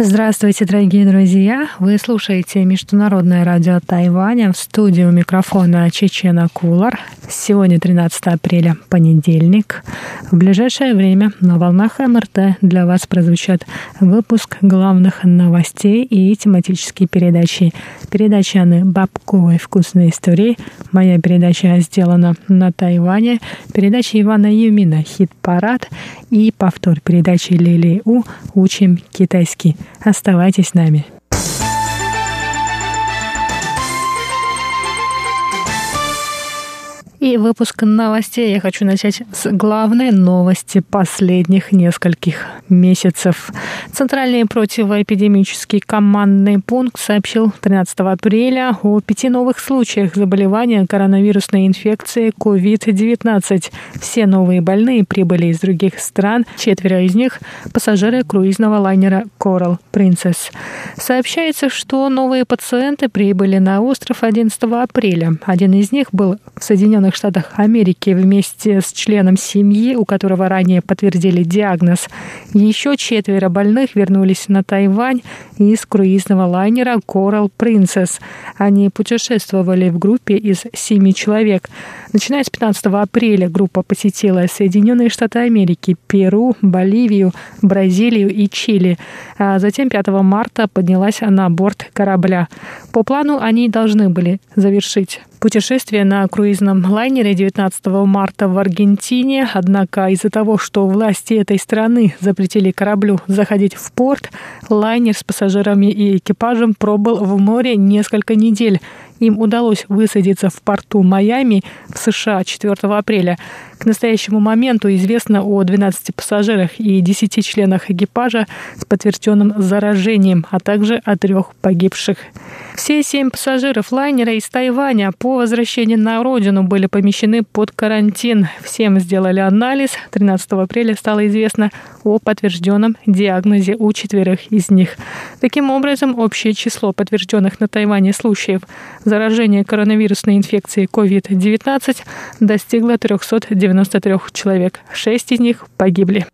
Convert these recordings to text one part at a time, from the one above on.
Здравствуйте, дорогие друзья! Вы слушаете Международное радио Тайваня в студию микрофона Чечена Кулар. Сегодня 13 апреля, понедельник. В ближайшее время на волнах МРТ для вас прозвучат выпуск главных новостей и тематические передачи. Передача Анны Бабковой «Вкусные истории». Моя передача сделана на Тайване. Передача Ивана Юмина «Хит-парад» и повтор передачи Лили У «Учим китайский». Оставайтесь с нами. И выпуск новостей я хочу начать с главной новости последних нескольких месяцев. Центральный противоэпидемический командный пункт сообщил 13 апреля о пяти новых случаях заболевания коронавирусной инфекцией COVID-19. Все новые больные прибыли из других стран. Четверо из них – пассажиры круизного лайнера Coral Princess. Сообщается, что новые пациенты прибыли на остров 11 апреля. Один из них был в Соединенных Штатах Америки вместе с членом семьи, у которого ранее подтвердили диагноз. Еще четверо больных вернулись на Тайвань из круизного лайнера Coral Princess. Они путешествовали в группе из семи человек. Начиная с 15 апреля группа посетила Соединенные Штаты Америки, Перу, Боливию, Бразилию и Чили. А затем 5 марта поднялась на борт корабля. По плану они должны были завершить путешествие на круизном лайнере 19 марта в Аргентине. Однако из-за того, что власти этой страны запретили кораблю заходить в порт, лайнер с пассажирами и экипажем пробыл в море несколько недель. Им удалось высадиться в порту Майами в США 4 апреля. К настоящему моменту известно о 12 пассажирах и 10 членах экипажа с подтвержденным заражением, а также о трех погибших. Все семь пассажиров лайнера из Тайваня по возвращении на родину были помещены под карантин. Всем сделали анализ. 13 апреля стало известно о подтвержденном диагнозе у четверых из них. Таким образом, общее число подтвержденных на Тайване случаев заражения коронавирусной инфекцией COVID-19 достигло 393 человек. Шесть из них погибли.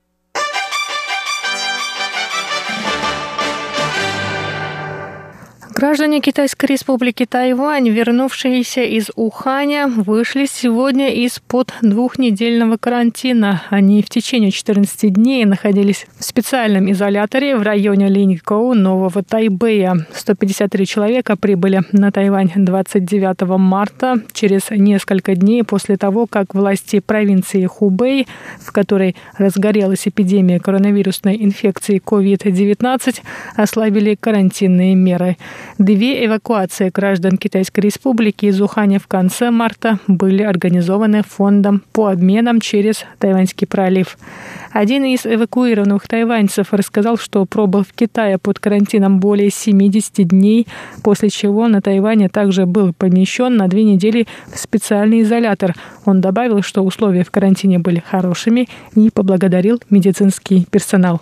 Граждане Китайской республики Тайвань, вернувшиеся из Уханя, вышли сегодня из-под двухнедельного карантина. Они в течение 14 дней находились в специальном изоляторе в районе Линькоу Нового Тайбэя. 153 человека прибыли на Тайвань 29 марта, через несколько дней после того, как власти провинции Хубэй, в которой разгорелась эпидемия коронавирусной инфекции COVID-19, ослабили карантинные меры. Две эвакуации граждан Китайской Республики из Уханя в конце марта были организованы фондом по обменам через Тайваньский пролив. Один из эвакуированных тайваньцев рассказал, что пробыл в Китае под карантином более 70 дней, после чего на Тайване также был помещен на две недели в специальный изолятор. Он добавил, что условия в карантине были хорошими и поблагодарил медицинский персонал.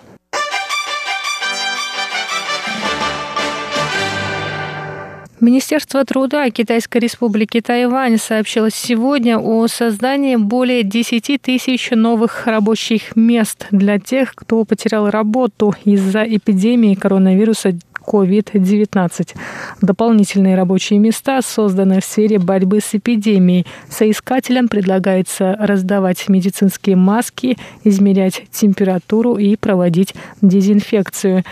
Министерство труда Китайской республики Тайвань сообщило сегодня о создании более 10 тысяч новых рабочих мест для тех, кто потерял работу из-за эпидемии коронавируса COVID-19. Дополнительные рабочие места созданы в сфере борьбы с эпидемией. Соискателям предлагается раздавать медицинские маски, измерять температуру и проводить дезинфекцию.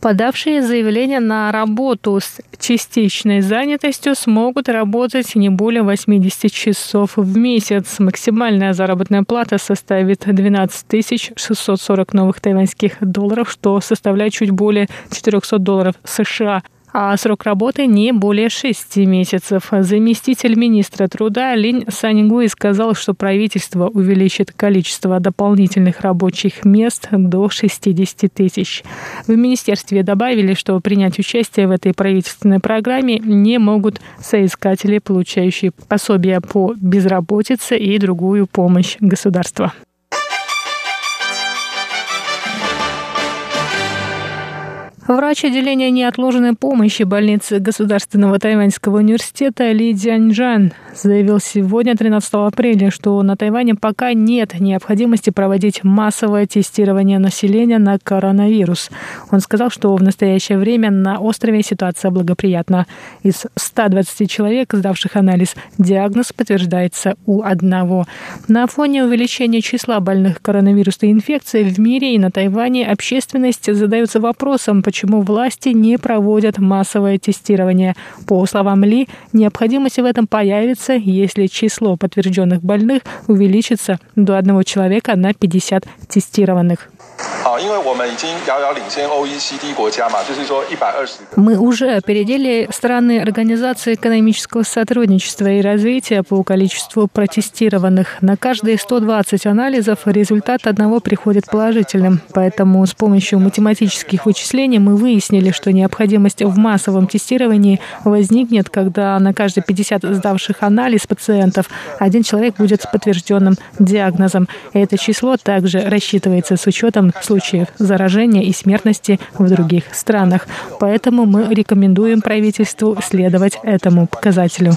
Подавшие заявление на работу с частичной занятостью смогут работать не более 80 часов в месяц. Максимальная заработная плата составит 12 640 новых тайваньских долларов, что составляет чуть более 400 долларов США а срок работы не более шести месяцев. Заместитель министра труда Линь Саньгуи сказал, что правительство увеличит количество дополнительных рабочих мест до 60 тысяч. В министерстве добавили, что принять участие в этой правительственной программе не могут соискатели, получающие пособия по безработице и другую помощь государства. Врач отделения неотложной помощи больницы Государственного Тайваньского университета Ли Дзяньжан заявил сегодня, 13 апреля, что на Тайване пока нет необходимости проводить массовое тестирование населения на коронавирус. Он сказал, что в настоящее время на острове ситуация благоприятна. Из 120 человек, сдавших анализ, диагноз подтверждается у одного. На фоне увеличения числа больных коронавирусной инфекцией в мире и на Тайване общественность задается вопросом, почему почему власти не проводят массовое тестирование. По словам Ли, необходимость в этом появится, если число подтвержденных больных увеличится до одного человека на 50 тестированных. Мы уже опередили страны Организации экономического сотрудничества и развития по количеству протестированных. На каждые 120 анализов результат одного приходит положительным. Поэтому с помощью математических вычислений мы выяснили, что необходимость в массовом тестировании возникнет, когда на каждые 50 сдавших анализ пациентов один человек будет с подтвержденным диагнозом. Это число также рассчитывается с учетом случаев заражения и смертности в других странах. Поэтому мы рекомендуем правительству следовать этому показателю.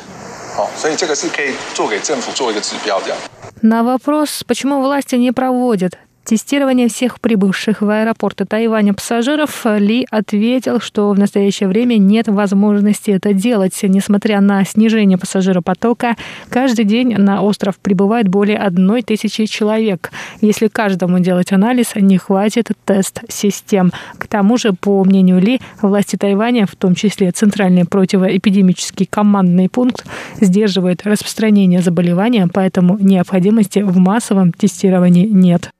На вопрос, почему власти не проводят тестирование всех прибывших в аэропорты Тайваня пассажиров, Ли ответил, что в настоящее время нет возможности это делать. Несмотря на снижение пассажиропотока, каждый день на остров прибывает более одной тысячи человек. Если каждому делать анализ, не хватит тест-систем. К тому же, по мнению Ли, власти Тайваня, в том числе Центральный противоэпидемический командный пункт, сдерживает распространение заболевания, поэтому необходимости в массовом тестировании нет.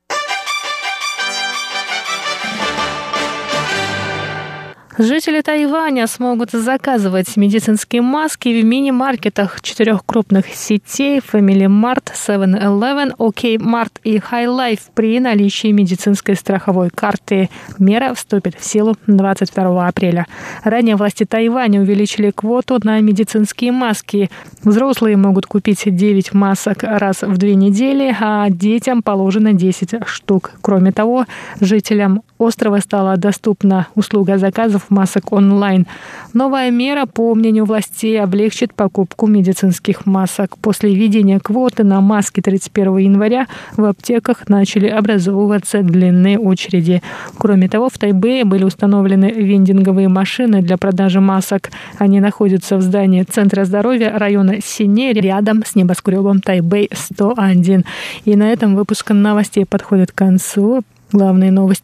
Жители Тайваня смогут заказывать медицинские маски в мини-маркетах четырех крупных сетей Family Mart, 7-Eleven, OK Mart и High Life при наличии медицинской страховой карты. Мера вступит в силу 22 апреля. Ранее власти Тайваня увеличили квоту на медицинские маски. Взрослые могут купить 9 масок раз в две недели, а детям положено 10 штук. Кроме того, жителям острова стала доступна услуга заказов масок онлайн. Новая мера, по мнению властей, облегчит покупку медицинских масок. После введения квоты на маски 31 января в аптеках начали образовываться длинные очереди. Кроме того, в Тайбэе были установлены вендинговые машины для продажи масок. Они находятся в здании Центра здоровья района Сине рядом с небоскребом Тайбэй 101. И на этом выпуск новостей подходит к концу. Главные новости